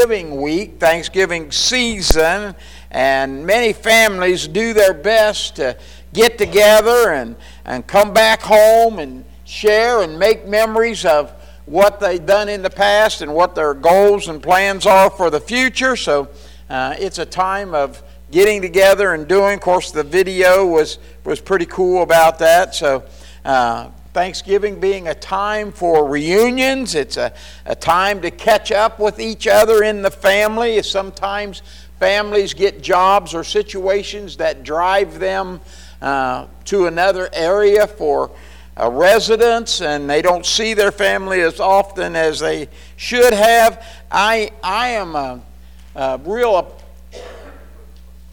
Thanksgiving week, Thanksgiving season, and many families do their best to get together and, and come back home and share and make memories of what they've done in the past and what their goals and plans are for the future. So uh, it's a time of getting together and doing. Of course, the video was, was pretty cool about that. So uh, Thanksgiving being a time for reunions, it's a, a time to catch up with each other in the family. Sometimes families get jobs or situations that drive them uh, to another area for a residence and they don't see their family as often as they should have. I, I am a, a real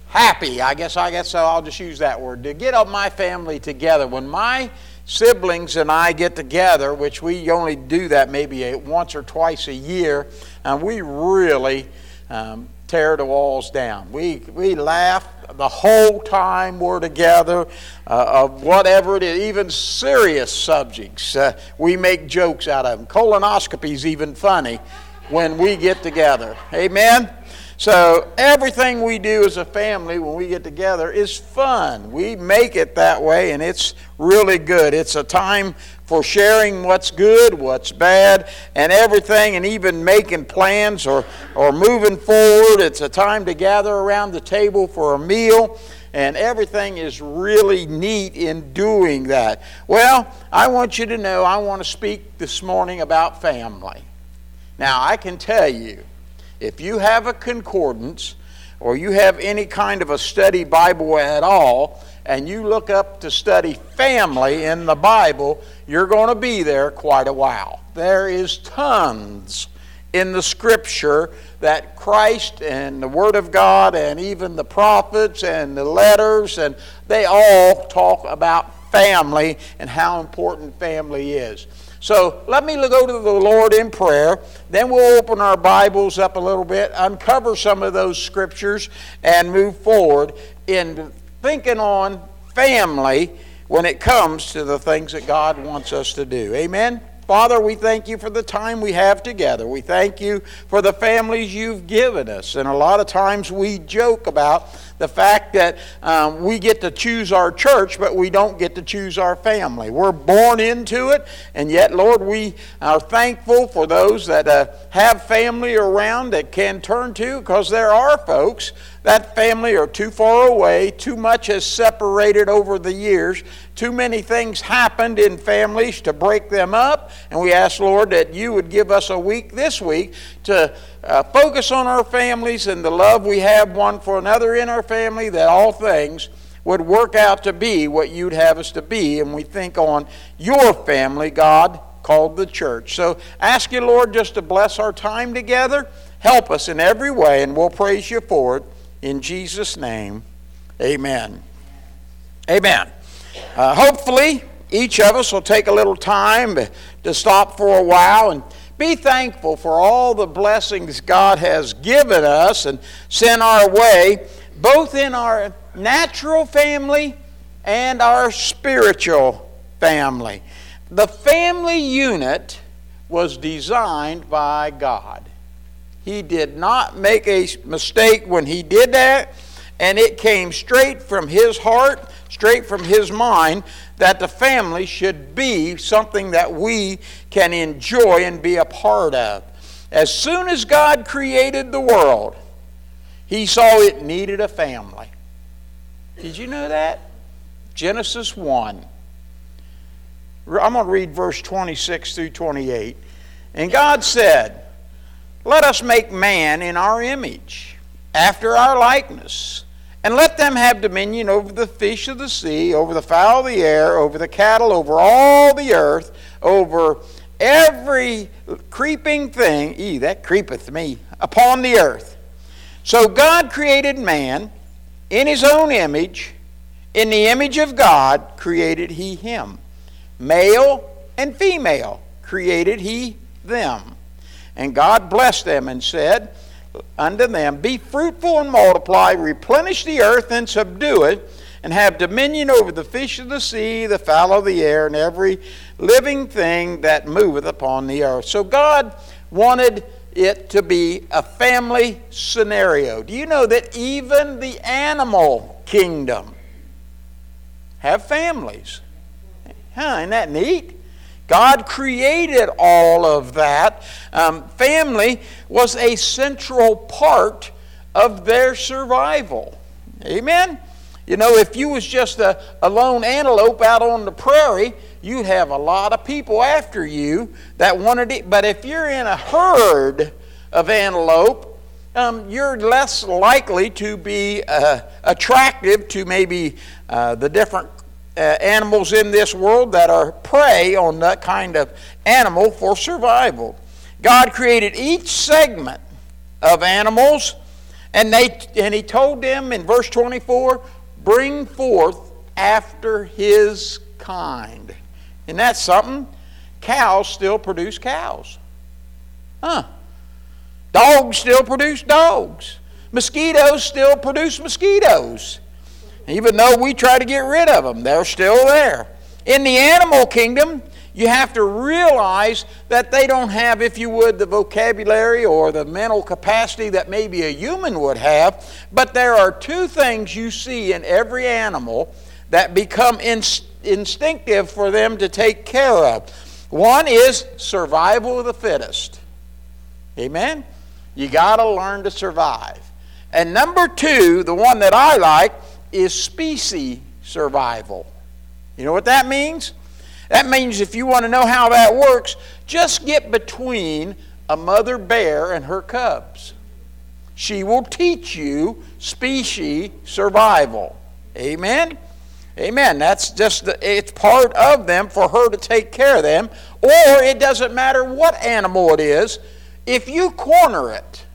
happy, I guess, I guess I'll just use that word, to get up my family together. When my siblings and I get together, which we only do that maybe once or twice a year, and we really um, tear the walls down. We, we laugh the whole time we're together uh, of whatever it is, even serious subjects. Uh, we make jokes out of them. Colonoscopy is even funny when we get together. Amen? So everything we do as a family when we get together is fun. We make it that way, and it's really good. It's a time for sharing what's good, what's bad, and everything, and even making plans or, or moving forward. It's a time to gather around the table for a meal, and everything is really neat in doing that. Well, I want you to know I want to speak this morning about family. Now, I can tell you if you have a concordance or you have any kind of a study Bible at all, and you look up to study family in the Bible, you're going to be there quite a while. There is tons in the scripture that Christ and the Word of God and even the prophets and the letters and they all talk about family and how important family is. So let me go to the Lord in prayer. Then we'll open our Bibles up a little bit, uncover some of those scriptures, and move forward in thinking on family when it comes to the things that God wants us to do. Amen? Father, we thank you for the time we have together. We thank you for the families you've given us. And a lot of times we joke about the fact that um, we get to choose our church, but we don't get to choose our family. We're born into it, and yet, Lord, we are thankful for those that uh, have family around that can turn to, because there are folks that family are too far away, too much has separated over the years, too many things happened in families to break them up, and we ask, Lord, that you would give us a week this week to uh, focus on our families and the love we have one for another in our family, that all things would work out to be what you'd have us to be. And we think on your family, God, called the church. So ask you, Lord, just to bless our time together. Help us in every way, and we'll praise you for it. In Jesus' name, amen. Amen. Uh, hopefully, each of us will take a little time to stop for a while and be thankful for all the blessings God has given us and sent our way, both in our natural family and our spiritual family. The family unit was designed by God. He did not make a mistake when he did that, and it came straight from his heart, straight from his mind, that the family should be something that we can enjoy and be a part of. As soon as God created the world, He saw it needed a family. Did you know that? Genesis 1. I'm going to read verse 26 through 28. And God said, Let us make man in our image, after our likeness and let them have dominion over the fish of the sea, over the fowl of the air, over the cattle, over all the earth, over every creeping thing, ee, that creepeth me, upon the earth. So God created man in his own image. In the image of God created he him. Male and female created he them. And God blessed them and said, unto them, Be fruitful and multiply, replenish the earth and subdue it, and have dominion over the fish of the sea, the fowl of the air, and every living thing that moveth upon the earth. So God wanted it to be a family scenario. Do you know that even the animal kingdom have families? Huh, isn't that neat? God created all of that. Um, family was a central part of their survival. Amen? You know, if you was just a, a lone antelope out on the prairie, you'd have a lot of people after you that wanted it. But if you're in a herd of antelope, um, you're less likely to be uh, attractive to maybe uh, the different uh, animals in this world that are prey on that kind of animal for survival. God created each segment of animals, and, they, and He told them in verse 24, bring forth after His kind. And that's something? Cows still produce cows. Huh. Dogs still produce dogs. Mosquitoes still produce mosquitoes. Even though we try to get rid of them, they're still there. In the animal kingdom, you have to realize that they don't have, if you would, the vocabulary or the mental capacity that maybe a human would have. But there are two things you see in every animal that become inst- instinctive for them to take care of. One is survival of the fittest. Amen? You got to learn to survive. And number two, the one that I like, is species survival. You know what that means? That means if you want to know how that works, just get between a mother bear and her cubs. She will teach you species survival. Amen? Amen. That's just, the, it's part of them for her to take care of them. Or it doesn't matter what animal it is, if you corner it,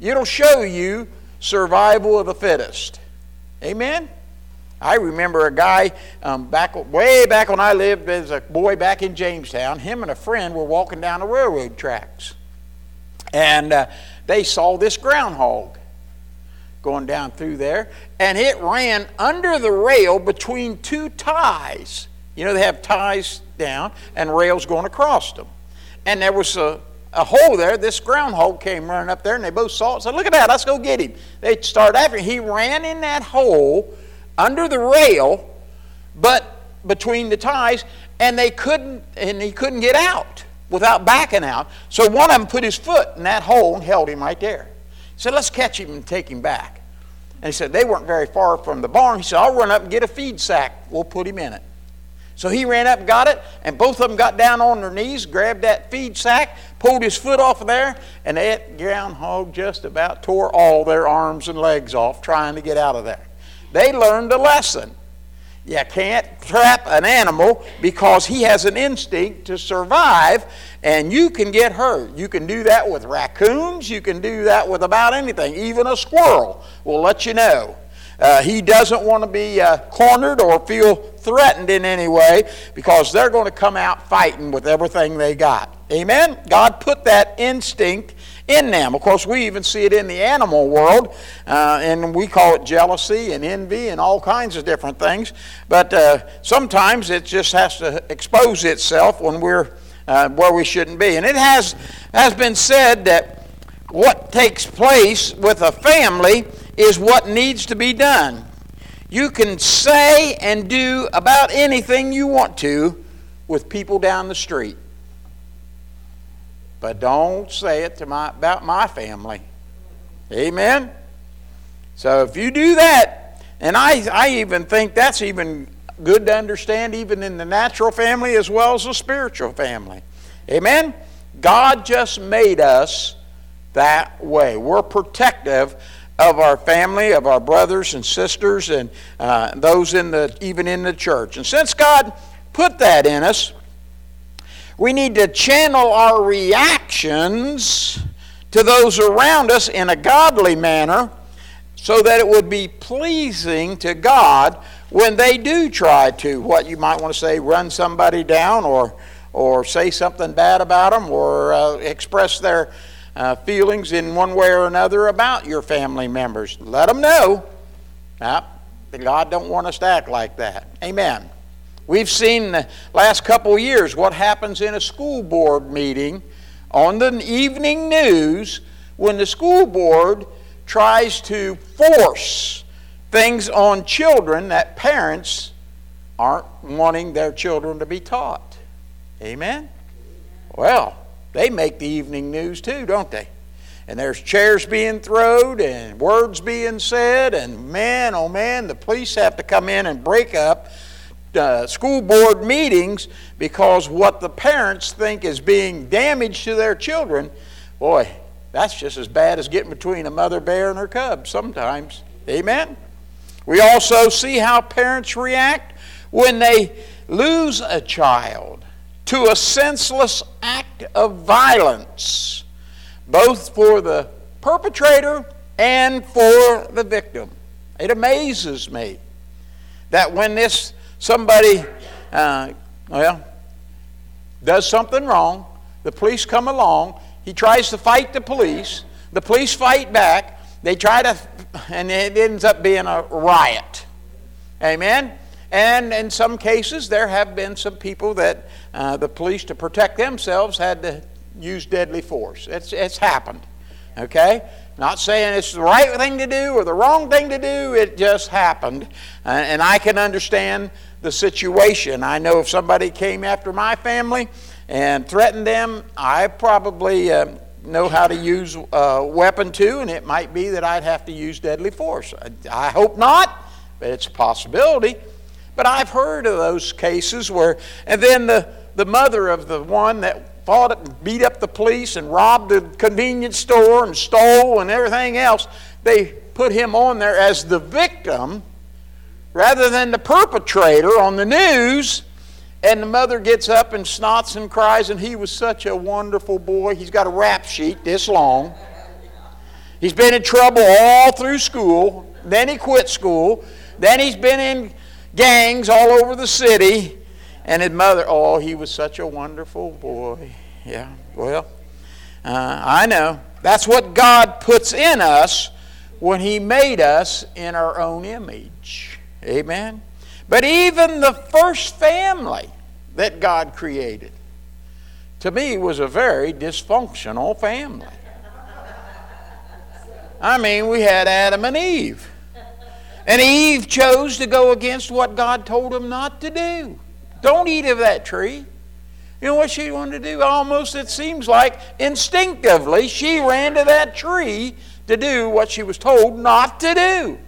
it'll show you survival of the fittest. Amen? I remember a guy um, back way back when I lived as a boy back in Jamestown. Him and a friend were walking down the railroad tracks, and uh, they saw this groundhog going down through there, and it ran under the rail between two ties. You know they have ties down and rails going across them, and there was a a hole there. This groundhog came running up there, and they both saw it. Said, "Look at that! Let's go get him." They started after him. He ran in that hole under the rail, but between the ties, and they couldn't, and he couldn't get out without backing out. So one of them put his foot in that hole and held him right there. He said, "Let's catch him and take him back." And he said they weren't very far from the barn. He said, "I'll run up and get a feed sack. We'll put him in it." So he ran up got it, and both of them got down on their knees, grabbed that feed sack, pulled his foot off of there, and that groundhog just about tore all their arms and legs off trying to get out of there. They learned a lesson. You can't trap an animal because he has an instinct to survive, and you can get hurt. You can do that with raccoons, you can do that with about anything. Even a squirrel will let you know. Uh, he doesn't want to be uh, cornered or feel threatened in any way because they're going to come out fighting with everything they got. Amen? God put that instinct in them. Of course, we even see it in the animal world, uh, and we call it jealousy and envy and all kinds of different things. But uh, sometimes it just has to expose itself when we're uh, where we shouldn't be. And it has, has been said that what takes place with a family is what needs to be done. You can say and do about anything you want to with people down the street. But don't say it to my, about my family. Amen? So if you do that, and I, I even think that's even good to understand, even in the natural family as well as the spiritual family. Amen? God just made us that way. We're protective of our family, of our brothers and sisters, and uh, those in the even in the church. And since God put that in us, we need to channel our reactions to those around us in a godly manner so that it would be pleasing to God when they do try to, what you might want to say, run somebody down or, or say something bad about them or uh, express their uh, feelings in one way or another about your family members. Let them know. Now, God don't want us to act like that. Amen. We've seen the last couple years what happens in a school board meeting on the evening news when the school board tries to force things on children that parents aren't wanting their children to be taught. Amen? Well, they make the evening news too, don't they? And there's chairs being thrown and words being said, and man, oh man, the police have to come in and break up uh, school board meetings because what the parents think is being damage to their children, boy, that's just as bad as getting between a mother bear and her cubs sometimes. Amen? We also see how parents react when they lose a child to a senseless act of violence, both for the perpetrator and for the victim. It amazes me that when this somebody, uh, well, does something wrong, the police come along, he tries to fight the police, the police fight back, they try to, and it ends up being a riot. Amen? And in some cases, there have been some people that uh, the police, to protect themselves, had to use deadly force. It's, it's happened. Okay? Not saying it's the right thing to do or the wrong thing to do, it just happened. Uh, and I can understand the situation. I know if somebody came after my family and threatened them, I probably uh, know how to use a weapon too, and it might be that I'd have to use deadly force. I, I hope not, but it's a possibility. But I've heard of those cases where, and then the, the mother of the one that fought and beat up the police and robbed the convenience store and stole and everything else, they put him on there as the victim rather than the perpetrator on the news. And the mother gets up and snots and cries, and he was such a wonderful boy. He's got a rap sheet this long. He's been in trouble all through school. Then he quit school. Then he's been in gangs all over the city. And his mother, oh, he was such a wonderful boy. Yeah, well, uh, I know. That's what God puts in us when He made us in our own image. Amen? But even the first family that God created, to me, was a very dysfunctional family. I mean, we had Adam and Eve. And Eve chose to go against what God told him not to do. Don't eat of that tree. You know what she wanted to do? Almost, it seems like, instinctively, she ran to that tree to do what she was told not to do.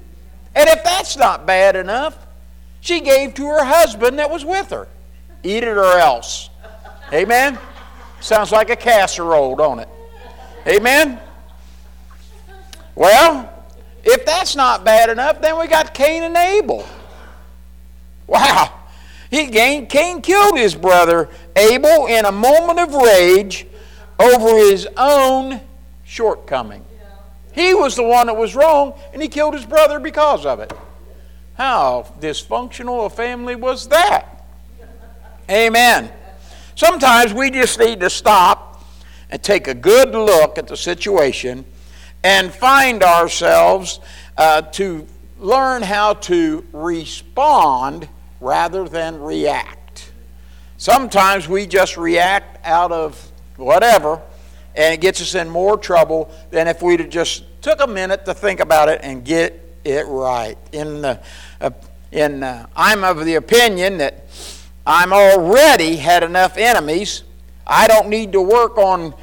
And if that's not bad enough, she gave to her husband that was with her. Eat it or else. Amen? Sounds like a casserole, don't it? Amen? Well, if that's not bad enough, then we got Cain and Abel. Wow. He Cain, Cain killed his brother Abel in a moment of rage over his own shortcoming. He was the one that was wrong, and he killed his brother because of it. How dysfunctional a family was that? Amen. Sometimes we just need to stop and take a good look at the situation and find ourselves uh, to learn how to respond rather than react. Sometimes we just react out of whatever, and it gets us in more trouble than if we'd just took a minute to think about it and get it right. In the, uh, in uh, I'm of the opinion that I'm already had enough enemies. I don't need to work on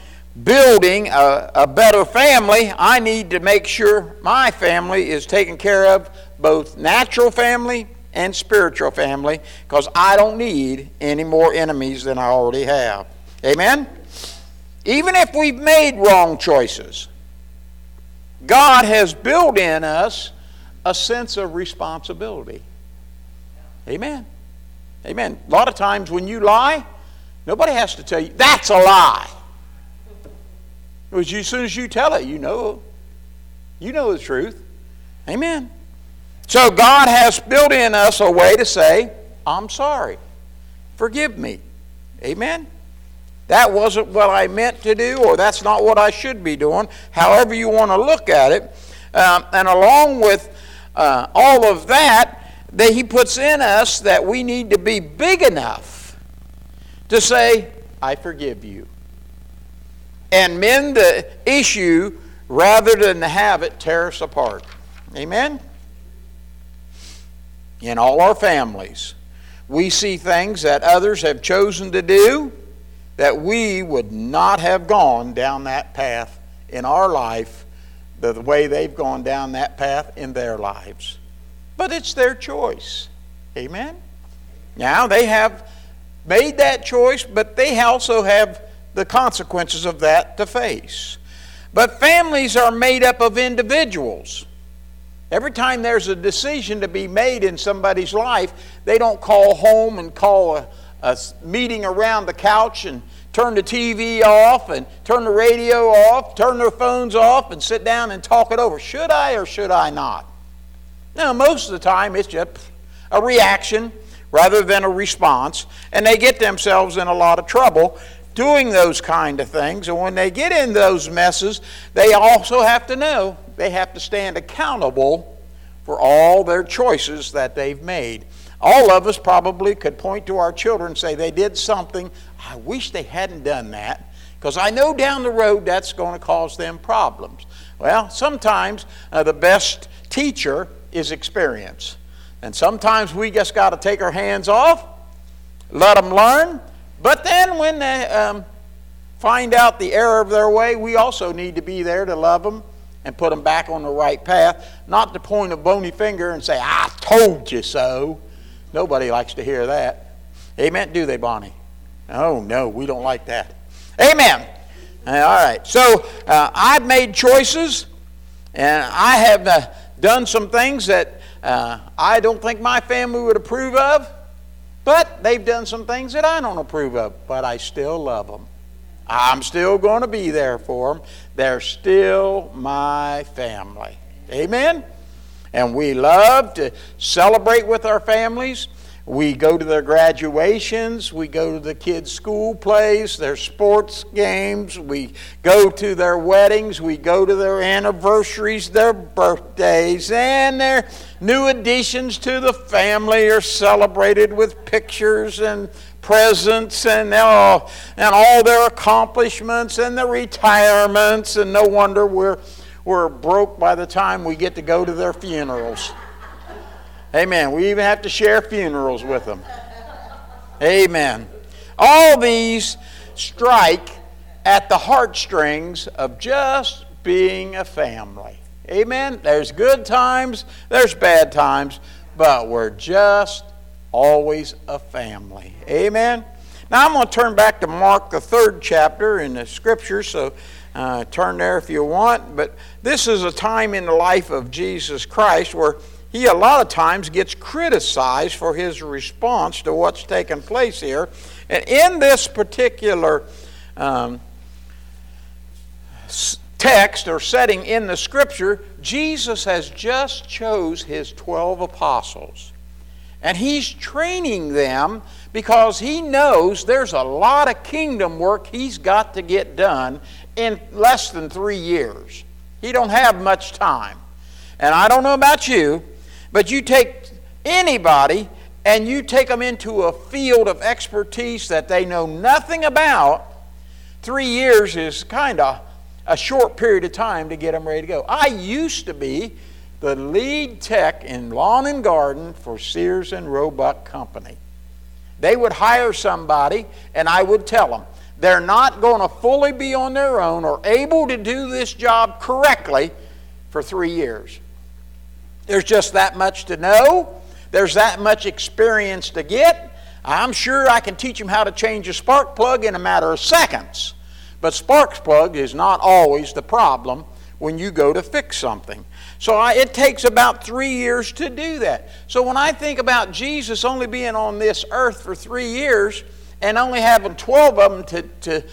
building a, a better family. I need to make sure my family is taken care of, both natural family and spiritual family, because I don't need any more enemies than I already have. Amen? Even if we've made wrong choices, God has built in us a sense of responsibility. Amen. Amen. A lot of times when you lie, nobody has to tell you, that's a lie. As soon as you tell it, you know. You know the truth. Amen. So God has built in us a way to say, I'm sorry. Forgive me. Amen that wasn't what I meant to do, or that's not what I should be doing, however you want to look at it. Um, and along with uh, all of that, that He puts in us that we need to be big enough to say, I forgive you. And mend the issue rather than have it tear us apart. Amen? In all our families, we see things that others have chosen to do that we would not have gone down that path in our life the way they've gone down that path in their lives. But it's their choice. Amen? Now, they have made that choice, but they also have the consequences of that to face. But families are made up of individuals. Every time there's a decision to be made in somebody's life, they don't call home and call a, a meeting around the couch and turn the TV off and turn the radio off, turn their phones off, and sit down and talk it over. Should I or should I not? Now, most of the time, it's just a reaction rather than a response, and they get themselves in a lot of trouble doing those kind of things. And when they get in those messes, they also have to know they have to stand accountable for all their choices that they've made. All of us probably could point to our children and say they did something. I wish they hadn't done that because I know down the road that's going to cause them problems. Well, sometimes uh, the best teacher is experience. And sometimes we just got to take our hands off, let them learn, but then when they um, find out the error of their way, we also need to be there to love them and put them back on the right path, not to point a bony finger and say, I told you so. Nobody likes to hear that. Amen. Do they, Bonnie? Oh, no, we don't like that. Amen. Uh, all right. So uh, I've made choices, and I have uh, done some things that uh, I don't think my family would approve of. But they've done some things that I don't approve of, but I still love them. I'm still going to be there for them. They're still my family. Amen? And we love to celebrate with our families. We go to their graduations, we go to the kids' school plays, their sports games, we go to their weddings, we go to their anniversaries, their birthdays, and their new additions to the family are celebrated with pictures and presents and all, and all their accomplishments and the retirements, and no wonder we're, we're broke by the time we get to go to their funerals. Amen. We even have to share funerals with them. Amen. All these strike at the heartstrings of just being a family. Amen. There's good times, there's bad times, but we're just always a family. Amen. Now I'm going to turn back to Mark, the third chapter in the scripture, so uh, turn there if you want. But this is a time in the life of Jesus Christ where he a lot of times gets criticized for his response to what's taken place here. And in this particular um, text or setting in the scripture, Jesus has just chose his 12 apostles. And he's training them because he knows there's a lot of kingdom work he's got to get done in less than 3 years. He don't have much time. And I don't know about you, but you take anybody and you take them into a field of expertise that they know nothing about, three years is kind of a short period of time to get them ready to go. I used to be the lead tech in lawn and garden for Sears and Roebuck Company. They would hire somebody, and I would tell them they're not going to fully be on their own or able to do this job correctly for three years. There's just that much to know, there's that much experience to get. I'm sure I can teach them how to change a spark plug in a matter of seconds. But spark plug is not always the problem when you go to fix something. So I, it takes about three years to do that. So when I think about Jesus only being on this earth for three years and only having 12 of them to, to,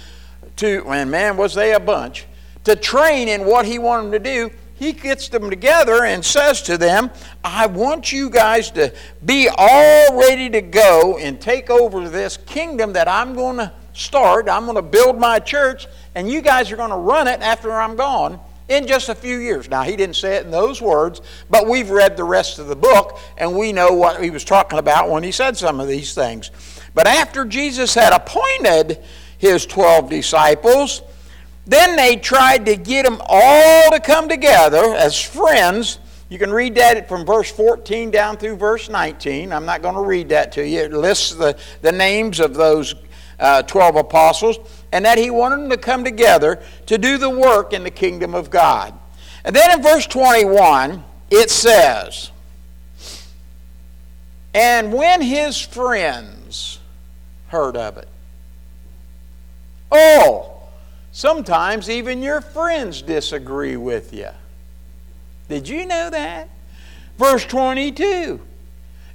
to and man, was they a bunch, to train in what he wanted them to do, he gets them together and says to them, I want you guys to be all ready to go and take over this kingdom that I'm going to start. I'm going to build my church, and you guys are going to run it after I'm gone in just a few years. Now, he didn't say it in those words, but we've read the rest of the book, and we know what he was talking about when he said some of these things. But after Jesus had appointed his 12 disciples, Then they tried to get them all to come together as friends. You can read that from verse 14 down through verse 19. I'm not going to read that to you. It lists the, the names of those uh, 12 apostles, and that he wanted them to come together to do the work in the kingdom of God. And then in verse 21, it says, And when his friends heard of it, oh, sometimes even your friends disagree with you. Did you know that? Verse 22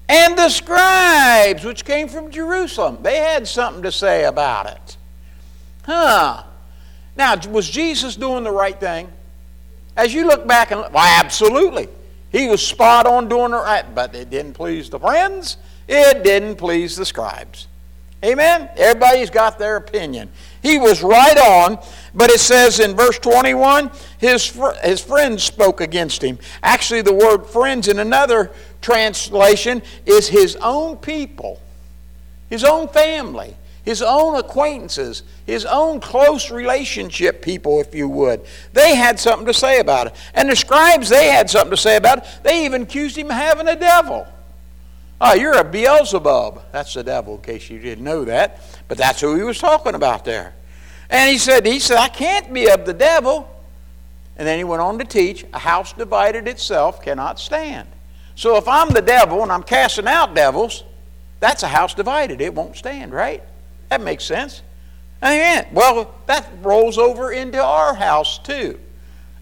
and the scribes, which came from Jerusalem, they had something to say about it. Huh. Now, was Jesus doing the right thing? As you look back and look, why, absolutely. He was spot on doing the right, but it didn't please the friends. It didn't please the scribes. Amen? Everybody's got their opinion. He was right on, but it says in verse 21 his, fr- his friends spoke against him. Actually, the word friends in another translation is his own people, his own family, his own acquaintances, his own close relationship people, if you would. They had something to say about it. And the scribes, they had something to say about it. They even accused him of having a devil. Oh, you're a Beelzebub. That's the devil, in case you didn't know that. But that's who he was talking about there. And he said, he said, I can't be of the devil. And then he went on to teach, a house divided itself cannot stand. So if I'm the devil and I'm casting out devils, that's a house divided. It won't stand, right? That makes sense. Amen. Well, that rolls over into our house too.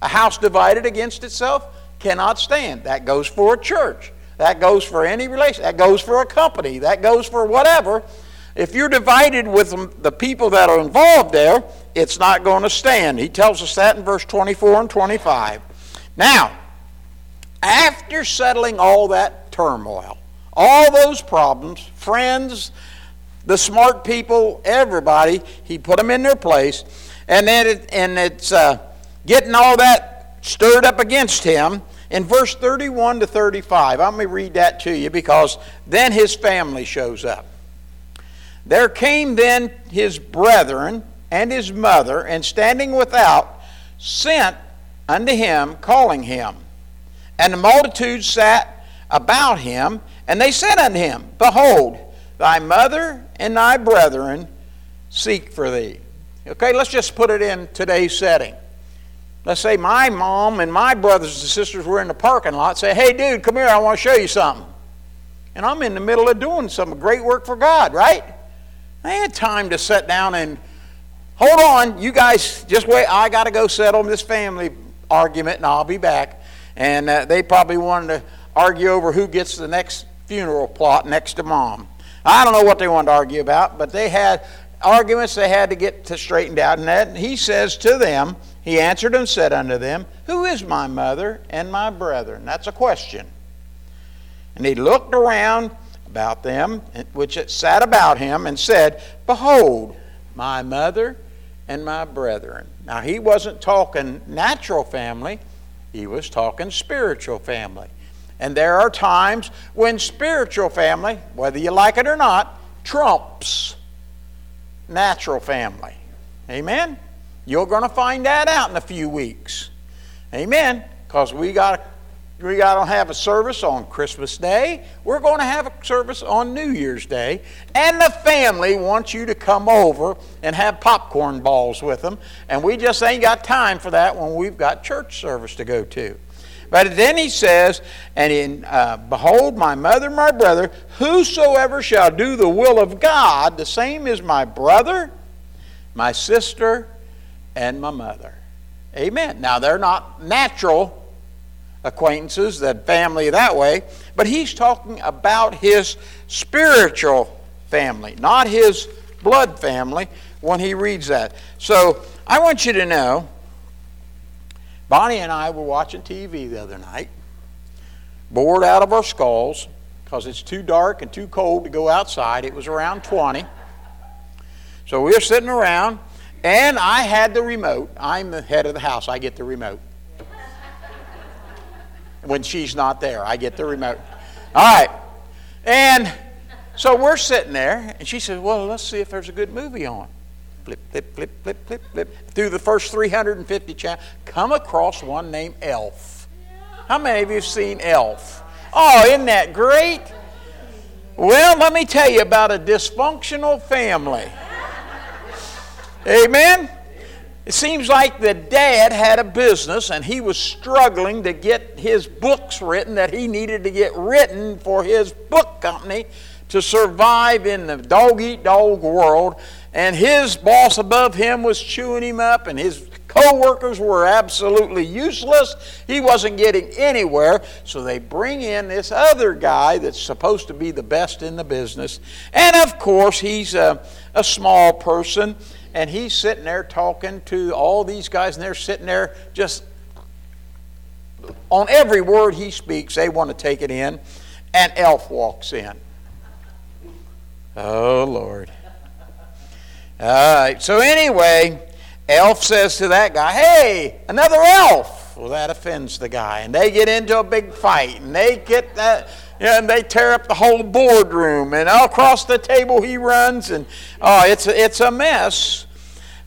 A house divided against itself cannot stand. That goes for a church. That goes for any relation. That goes for a company. That goes for whatever. If you're divided with the people that are involved there, it's not going to stand. He tells us that in verse 24 and 25. Now, after settling all that turmoil, all those problems, friends, the smart people, everybody, he put them in their place, and then it, and it's uh, getting all that stirred up against him. In verse 31 to 35, I'm going to read that to you because then his family shows up. There came then his brethren and his mother, and standing without, sent unto him, calling him. And the multitude sat about him, and they said unto him, Behold, thy mother and thy brethren seek for thee. Okay, let's just put it in today's setting. Let's say my mom and my brothers and sisters were in the parking lot, say, Hey, dude, come here, I want to show you something. And I'm in the middle of doing some great work for God, right? I had time to sit down and hold on, you guys just wait. I got to go settle this family argument and I'll be back and uh, they probably wanted to argue over who gets the next funeral plot next to mom. I don't know what they wanted to argue about, but they had arguments they had to get to straightened out. And that, he says to them, he answered and said unto them, Who is my mother and my brethren? That's a question. And he looked around about them, which sat about him, and said, Behold, my mother and my brethren. Now, he wasn't talking natural family, he was talking spiritual family. And there are times when spiritual family, whether you like it or not, trumps natural family. Amen? You're going to find that out in a few weeks. Amen? Because we got we got to have a service on Christmas Day. We're going to have a service on New Year's Day. And the family wants you to come over and have popcorn balls with them. And we just ain't got time for that when we've got church service to go to. But then he says, And in, uh, behold, my mother, my brother, whosoever shall do the will of God, the same is my brother, my sister, and my mother. Amen. Now, they're not natural acquaintances, that family that way, but he's talking about his spiritual family, not his blood family when he reads that. So I want you to know Bonnie and I were watching TV the other night, bored out of our skulls because it's too dark and too cold to go outside. It was around 20. So we were sitting around, and I had the remote. I'm the head of the house, I get the remote when she's not there. I get the remote. All right. And so we're sitting there, and she says, Well, let's see if there's a good movie on. flip, flip, flip, flip, flip, flip, through the first 350 chapters, come across one named Elf. How many of you have seen Elf? Oh, isn't that great? Well, let me tell you about a dysfunctional family. Amen? It seems like the dad had a business and he was struggling to get his books written that he needed to get written for his book company to survive in the dog eat dog world. And his boss above him was chewing him up, and his co workers were absolutely useless. He wasn't getting anywhere. So they bring in this other guy that's supposed to be the best in the business. And of course, he's a, a small person and he's sitting there talking to all these guys, and they're sitting there just on every word he speaks, they want to take it in. And Elf walks in. Oh, Lord. All right, so anyway, Elf says to that guy, Hey, another elf. Well, that offends the guy. And they get into a big fight, and they get that. And they tear up the whole boardroom, and all across the table he runs, and oh, it's it's a mess.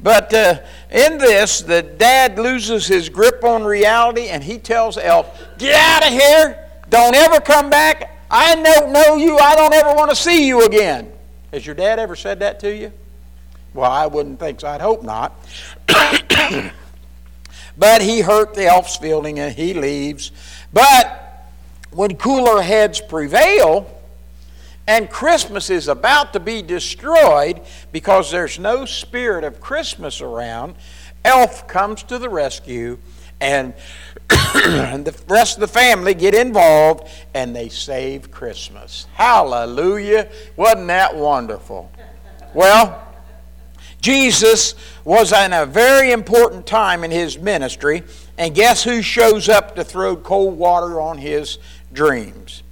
But uh, in this, the dad loses his grip on reality, and he tells Elf, "Get out of here! Don't ever come back! I don't know you. I don't ever want to see you again." Has your dad ever said that to you? Well, I wouldn't think so. I'd hope not. but he hurt the elf's feeling and he leaves. But when cooler heads prevail, and Christmas is about to be destroyed because there's no spirit of Christmas around, Elf comes to the rescue and the rest of the family get involved and they save Christmas. Hallelujah. Wasn't that wonderful? Well, Jesus was in a very important time in his ministry, and guess who shows up to throw cold water on his dreams?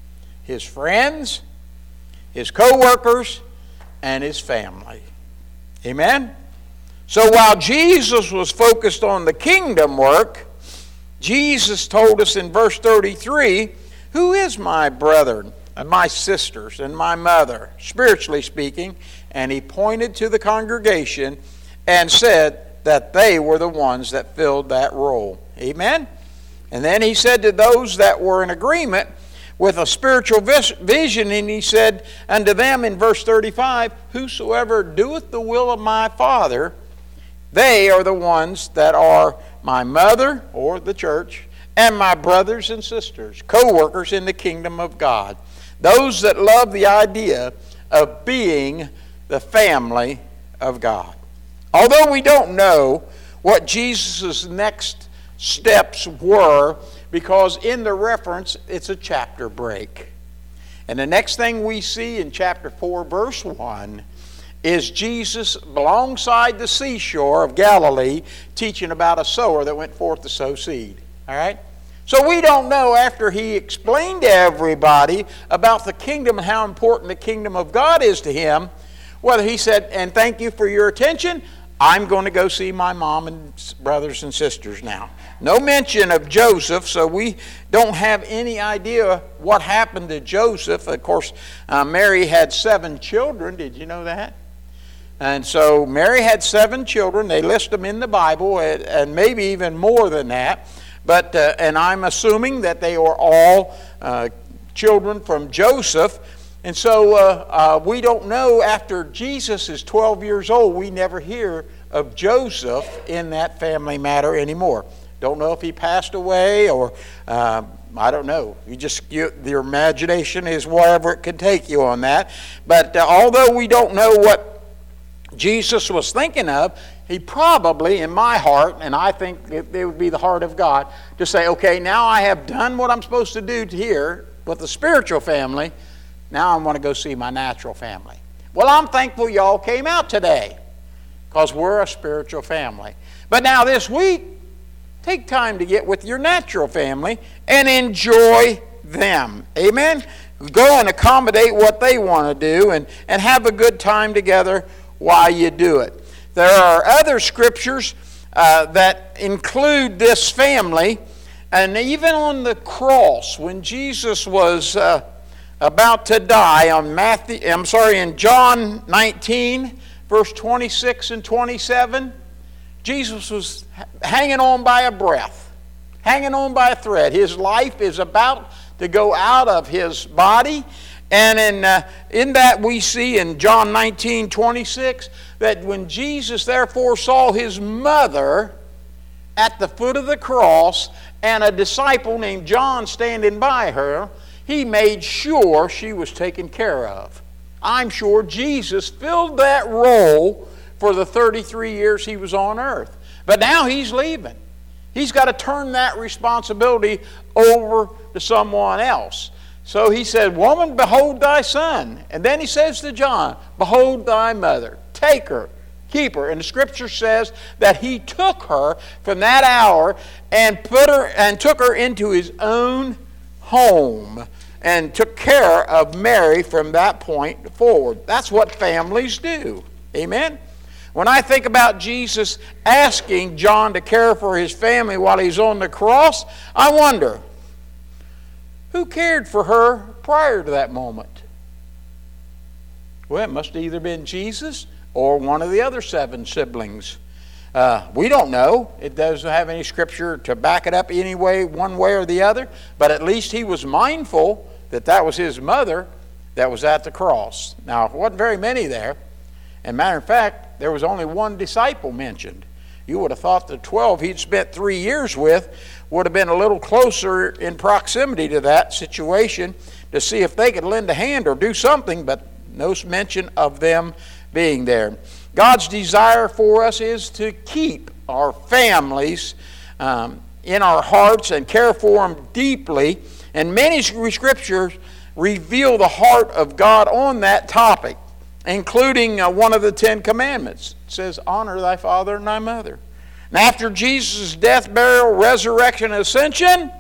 His friends, his co workers, and his family. Amen? So while Jesus was focused on the kingdom work, Jesus told us in verse 33 Who is my brother and my sisters and my mother, spiritually speaking? And he pointed to the congregation and said that they were the ones that filled that role. Amen? And then he said to those that were in agreement with a spiritual vision, and he said unto them in verse 35 Whosoever doeth the will of my Father, they are the ones that are my mother, or the church, and my brothers and sisters, co workers in the kingdom of God. Those that love the idea of being the family of God. Although we don't know what Jesus' next steps were, because in the reference, it's a chapter break. And the next thing we see in chapter 4, verse 1, is Jesus alongside the seashore of Galilee teaching about a sower that went forth to sow seed. All right? So we don't know after he explained to everybody about the kingdom and how important the kingdom of God is to him, whether he said, and thank you for your attention, I'm going to go see my mom and brothers and sisters now. No mention of Joseph, so we don't have any idea what happened to Joseph. Of course, uh, Mary had seven children. Did you know that? And so Mary had seven children. They list them in the Bible, and maybe even more than that. But uh, and I'm assuming that they were all uh, children from Joseph. And so uh, uh we don't know after Jesus is 12 years old, we never hear of Joseph in that family matter anymore. Don't know if he passed away or uh, I don't know. You just you, your imagination is wherever it can take you on that. But uh, although we don't know what Jesus was thinking of, he probably, in my heart, and I think it, it would be the heart of God, to say, okay, now I have done what I'm supposed to do here with the spiritual family. Now I want to go see my natural family. Well, I'm thankful y'all came out today because we're a spiritual family. But now this week, take time to get with your natural family and enjoy them. Amen? Go and accommodate what they want to do and, and have a good time together while you do it. There are other scriptures uh, that include this family, and even on the cross, when Jesus was uh, about to die on Matthew, I'm sorry, in John 19, verse 26 and 27, Jesus was hanging on by a breath, hanging on by a thread. His life is about to go out of his body. And in, uh, in that, we see in John 19 26 that when Jesus therefore saw his mother at the foot of the cross and a disciple named John standing by her, he made sure she was taken care of. I'm sure Jesus filled that role for the 33 years he was on earth. But now he's leaving. He's got to turn that responsibility over to someone else. So he said, Woman, behold thy son. And then he says to John, Behold thy mother. Take her, keep her. And the scripture says that he took her from that hour and put her and took her into his own home and took care of Mary from that point forward. That's what families do. Amen? When I think about Jesus asking John to care for his family while he's on the cross, I wonder who cared for her prior to that moment? Well, it must have either been Jesus or one of the other seven siblings. Uh, we don't know. It doesn't have any scripture to back it up any way, one way or the other. But at least he was mindful that that was his mother that was at the cross. Now, there wasn't very many there. And matter of fact, there was only one disciple mentioned. You would have thought the 12 he'd spent three years with would have been a little closer in proximity to that situation to see if they could lend a hand or do something, but no mention of them being there. God's desire for us is to keep our families um, in our hearts and care for them deeply. And many scriptures reveal the heart of God on that topic, including uh, one of the Ten Commandments. It says, Honor thy father and thy mother. And after Jesus' death, burial, resurrection, ascension,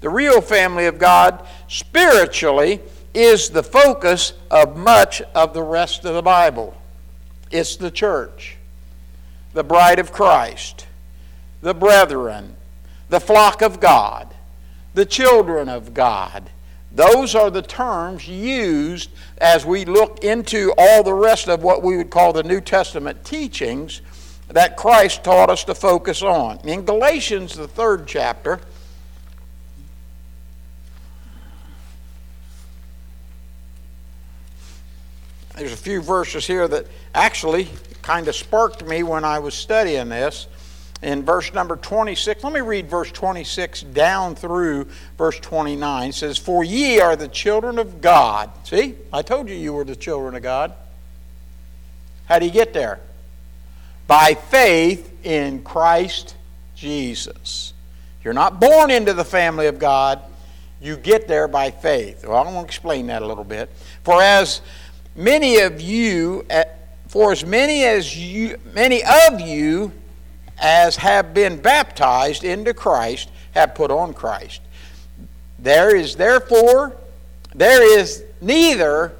the real family of God spiritually is the focus of much of the rest of the Bible. It's the church, the bride of Christ, the brethren, the flock of God, the children of God. Those are the terms used as we look into all the rest of what we would call the New Testament teachings that Christ taught us to focus on. In Galatians, the third chapter, there's a few verses here that actually kind of sparked me when I was studying this. In verse number 26, let me read verse 26 down through verse 29. It says, For ye are the children of God. See, I told you you were the children of God. How do you get there? by faith in Christ Jesus. You're not born into the family of God, you get there by faith. Well, I want to explain that a little bit. For as many of you, eh, for as many as you, many of you as have been baptized into Christ have put on Christ. There is therefore, there is neither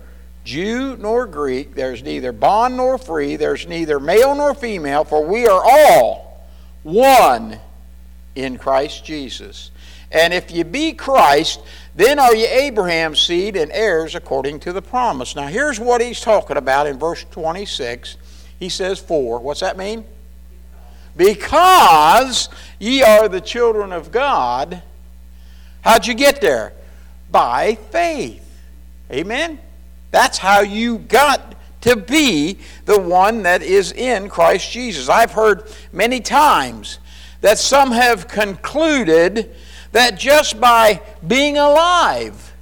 Jew nor Greek, there's neither bond nor free, there's neither male nor female, for we are all one in Christ Jesus. And if you be Christ, then are you Abraham's seed and heirs according to the promise. Now, here's what he's talking about in verse 26. He says, For. What's that mean? Because ye are the children of God. How'd you get there? By faith. Amen? That's how you got to be the one that is in Christ Jesus. I've heard many times that some have concluded that just by being alive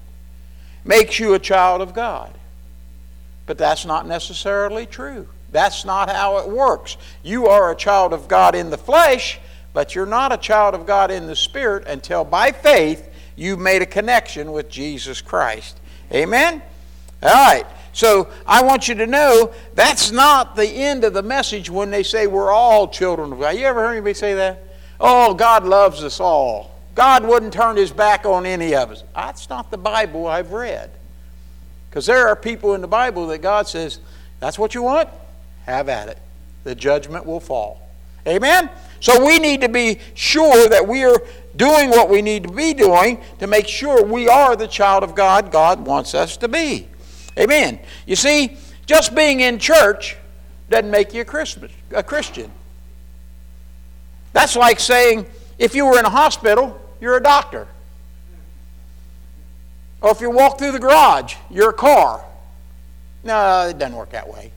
makes you a child of God. But that's not necessarily true. That's not how it works. You are a child of God in the flesh, but you're not a child of God in the spirit until by faith you've made a connection with Jesus Christ. Amen? All right. So I want you to know that's not the end of the message when they say we're all children of God. You ever heard anybody say that? Oh, God loves us all. God wouldn't turn his back on any of us. That's not the Bible I've read. Because there are people in the Bible that God says, that's what you want? Have at it. The judgment will fall. Amen? So we need to be sure that we are doing what we need to be doing to make sure we are the child of God God wants us to be. Amen. You see, just being in church doesn't make you a, Christmas, a Christian. That's like saying if you were in a hospital, you're a doctor. Or if you walk through the garage, you're a car. No, it doesn't work that way.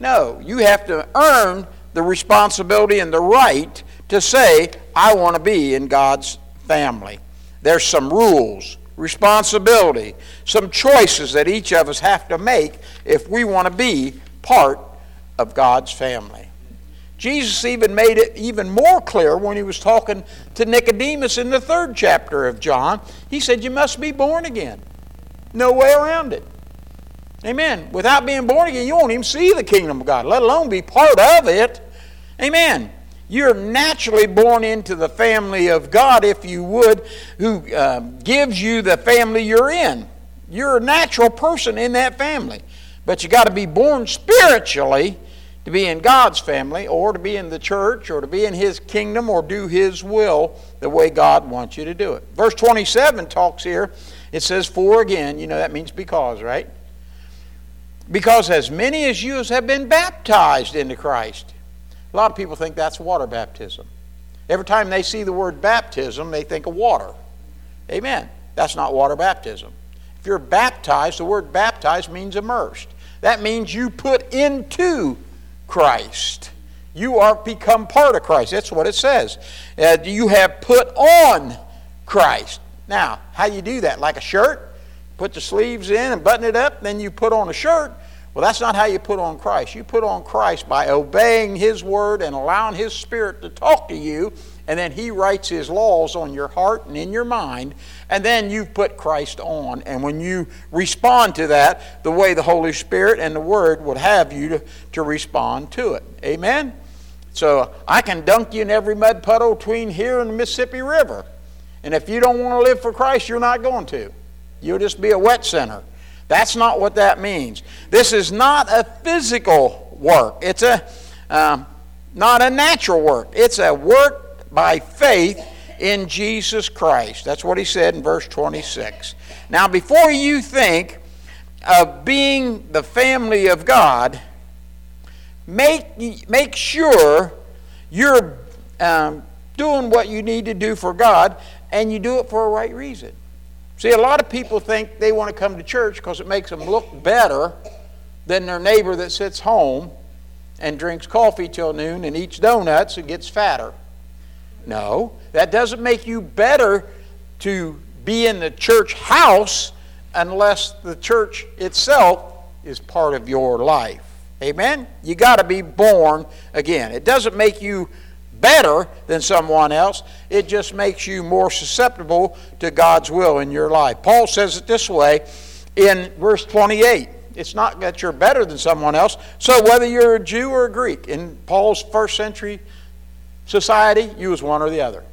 No, you have to earn the responsibility and the right to say, I want to be in God's family. There's some rules, responsibility, some choices that each of us have to make if we want to be part of God's family. Jesus even made it even more clear when he was talking to Nicodemus in the third chapter of John. He said, You must be born again. No way around it. Amen. Without being born again, you won't even see the kingdom of God, let alone be part of it. Amen. You're naturally born into the family of God, if you would, who uh, gives you the family you're in. You're a natural person in that family. But you got to be born spiritually to be in God's family, or to be in the church, or to be in His kingdom, or do His will the way God wants you to do it. Verse 27 talks here. It says, For again, you know that means because, right? Because as many as you have been baptized into Christ a lot of people think that's water baptism. Every time they see the word baptism, they think of water. Amen. That's not water baptism. If you're baptized, the word baptized means immersed. That means you put into Christ. You are become part of Christ. That's what it says. Uh, you have put on Christ. Now, how you do that? Like a shirt? Put the sleeves in and button it up, then you put on a shirt. Well, that's not how you put on Christ. You put on Christ by obeying His word and allowing His Spirit to talk to you, and then He writes His laws on your heart and in your mind, and then you've put Christ on. And when you respond to that, the way the Holy Spirit and the Word would have you to, to respond to it. Amen? So I can dunk you in every mud puddle between here and the Mississippi River. And if you don't want to live for Christ, you're not going to. You'll just be a wet center. That's not what that means. This is not a physical work. It's a um, not a natural work. It's a work by faith in Jesus Christ. That's what he said in verse 26. Now, before you think of being the family of God, make, make sure you're um, doing what you need to do for God and you do it for a right reason. See, a lot of people think they want to come to church because it makes them look better than their neighbor that sits home and drinks coffee till noon and eats donuts and gets fatter. No, that doesn't make you better to be in the church house unless the church itself is part of your life. Amen? You got to be born again. It doesn't make you better than someone else. It just makes you more susceptible to God's will in your life. Paul says it this way in verse 28. It's not that you're better than someone else. So whether you're a Jew or a Greek, in Paul's first century society, you was one or the other.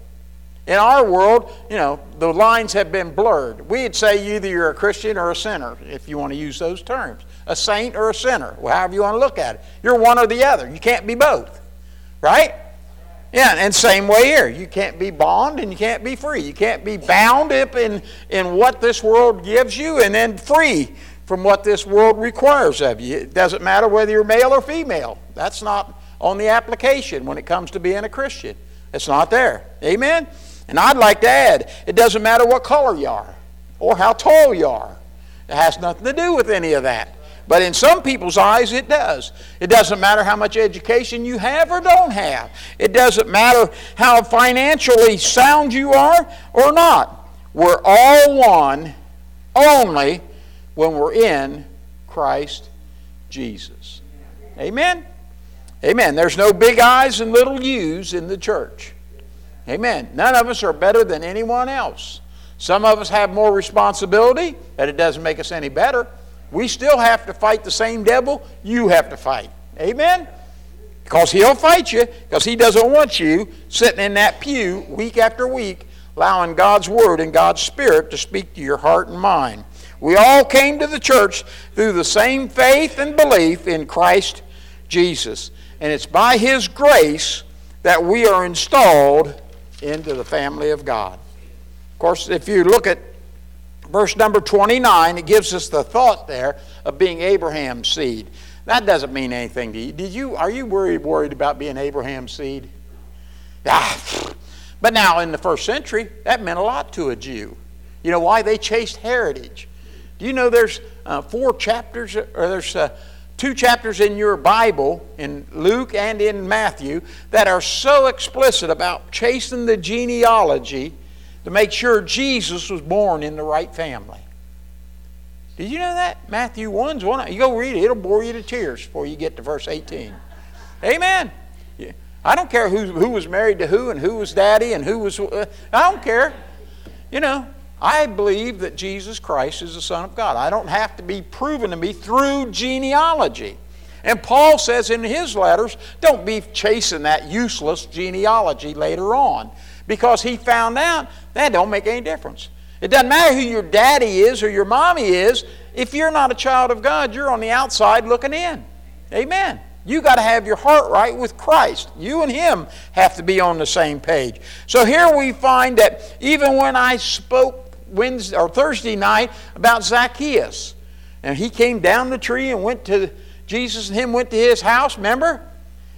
In our world, you know, the lines have been blurred. We'd say either you're a Christian or a sinner, if you want to use those terms. A saint or a sinner, however you want to look at it. You're one or the other. You can't be both. Right? Yeah, and same way here. You can't be bond and you can't be free. You can't be bound up in, in what this world gives you and then free from what this world requires of you. It doesn't matter whether you're male or female. That's not on the application when it comes to being a Christian. It's not there. Amen? And I'd like to add, it doesn't matter what color you are or how tall you are. It has nothing to do with any of that. But in some people's eyes, it does. It doesn't matter how much education you have or don't have. It doesn't matter how financially sound you are or not. We're all one only when we're in Christ Jesus. Amen? Amen. There's no big I's and little U's in the church. Amen. None of us are better than anyone else. Some of us have more responsibility, but it doesn't make us any better. We still have to fight the same devil you have to fight. Amen? Because he'll fight you, because he doesn't want you sitting in that pew week after week, allowing God's Word and God's Spirit to speak to your heart and mind. We all came to the church through the same faith and belief in Christ Jesus. And it's by His grace that we are installed into the family of God. Of course, if you look at verse number 29, it gives us the thought there of being Abraham's seed. That doesn't mean anything to you. Did you are you worried worried about being Abraham's seed? Ah, but now in the first century, that meant a lot to a Jew. You know why? They chased heritage. Do you know there's uh, four chapters, or there's uh, two chapters in your Bible, in Luke and in Matthew, that are so explicit about chasing the genealogy to make sure Jesus was born in the right family. Did you know that? Matthew 1's one. You go read it, it'll bore you to tears before you get to verse 18. Amen. I don't care who, who was married to who and who was daddy and who was. Uh, I don't care. You know, I believe that Jesus Christ is the Son of God. I don't have to be proven to me through genealogy. And Paul says in his letters, don't be chasing that useless genealogy later on because he found out that don't make any difference. It doesn't matter who your daddy is or your mommy is. If you're not a child of God, you're on the outside looking in. Amen. You got to have your heart right with Christ. You and Him have to be on the same page. So here we find that even when I spoke Wednesday or Thursday night about Zacchaeus, and he came down the tree and went to Jesus and him went to his house, remember?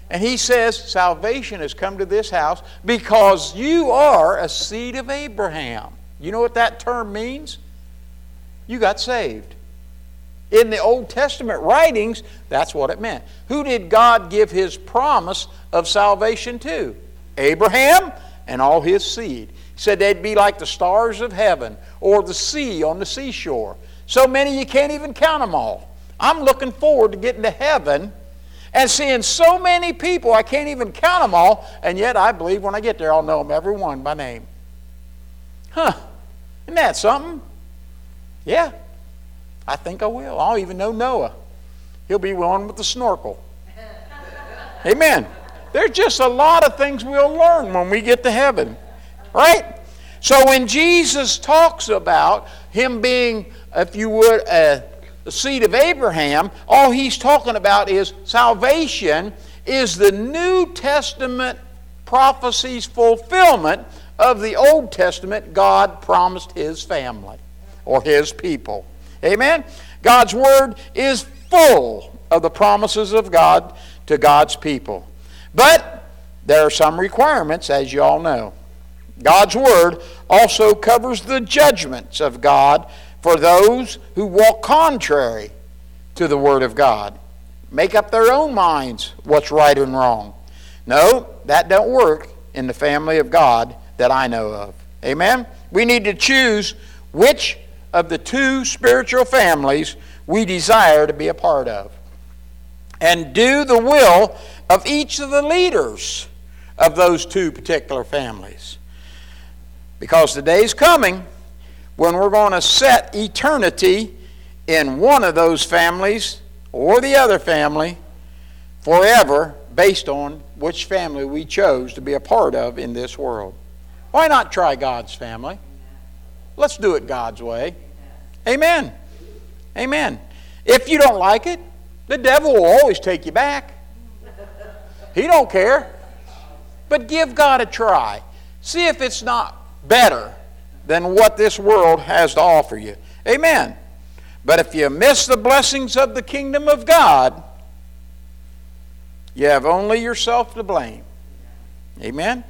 And he says, Salvation has come to this house because you are a seed of Abraham. You know what that term means? You got saved. In the Old Testament writings, that's what it meant. Who did God give his promise of salvation to? Abraham and all his seed. He said they'd be like the stars of heaven or the sea on the seashore. So many you can't even count them all. I'm looking forward to getting to heaven and seeing so many people, I can't even count them all, and yet I believe when I get there, I'll know them every one by name. Huh, isn't that something? Yeah, I think I will. I'll even know Noah. He'll be one with the snorkel. Amen. There's just a lot of things we'll learn when we get to heaven, right? So when Jesus talks about him being, if you would, a, a seed of Abraham, all he's talking about is salvation is the New Testament prophecy's fulfillment of the Old Testament God promised his family or his people. Amen? God's Word is full of the promises of God to God's people. But there are some requirements, as you all know. God's Word also covers the judgments of God for those who walk contrary to the Word of God. Make up their own minds what's right and wrong. No, that don't work in the family of God that I know of. Amen? We need to choose which of the two spiritual families we desire to be a part of. And do the will of each of the leaders of those two particular families. Because the day is coming when we're going to set eternity in one of those families or the other family forever based on which family we chose to be a part of in this world. Why not try God's family? Let's do it God's way. Amen. Amen. If you don't like it, the devil will always take you back. He don't care. But give God a try. See if it's not better than what this world has to offer you. Amen. But if you miss the blessings of the kingdom of God, you have only yourself to blame. Amen.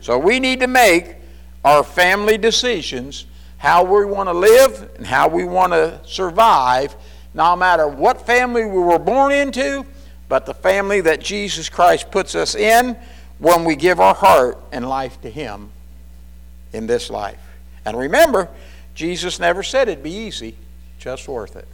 So we need to make our family decisions how we want to live and how we want to survive, no matter what family we were born into, but the family that Jesus Christ puts us in when we give our heart and life to Him in this life. And remember, Jesus never said it'd be easy, just worth it.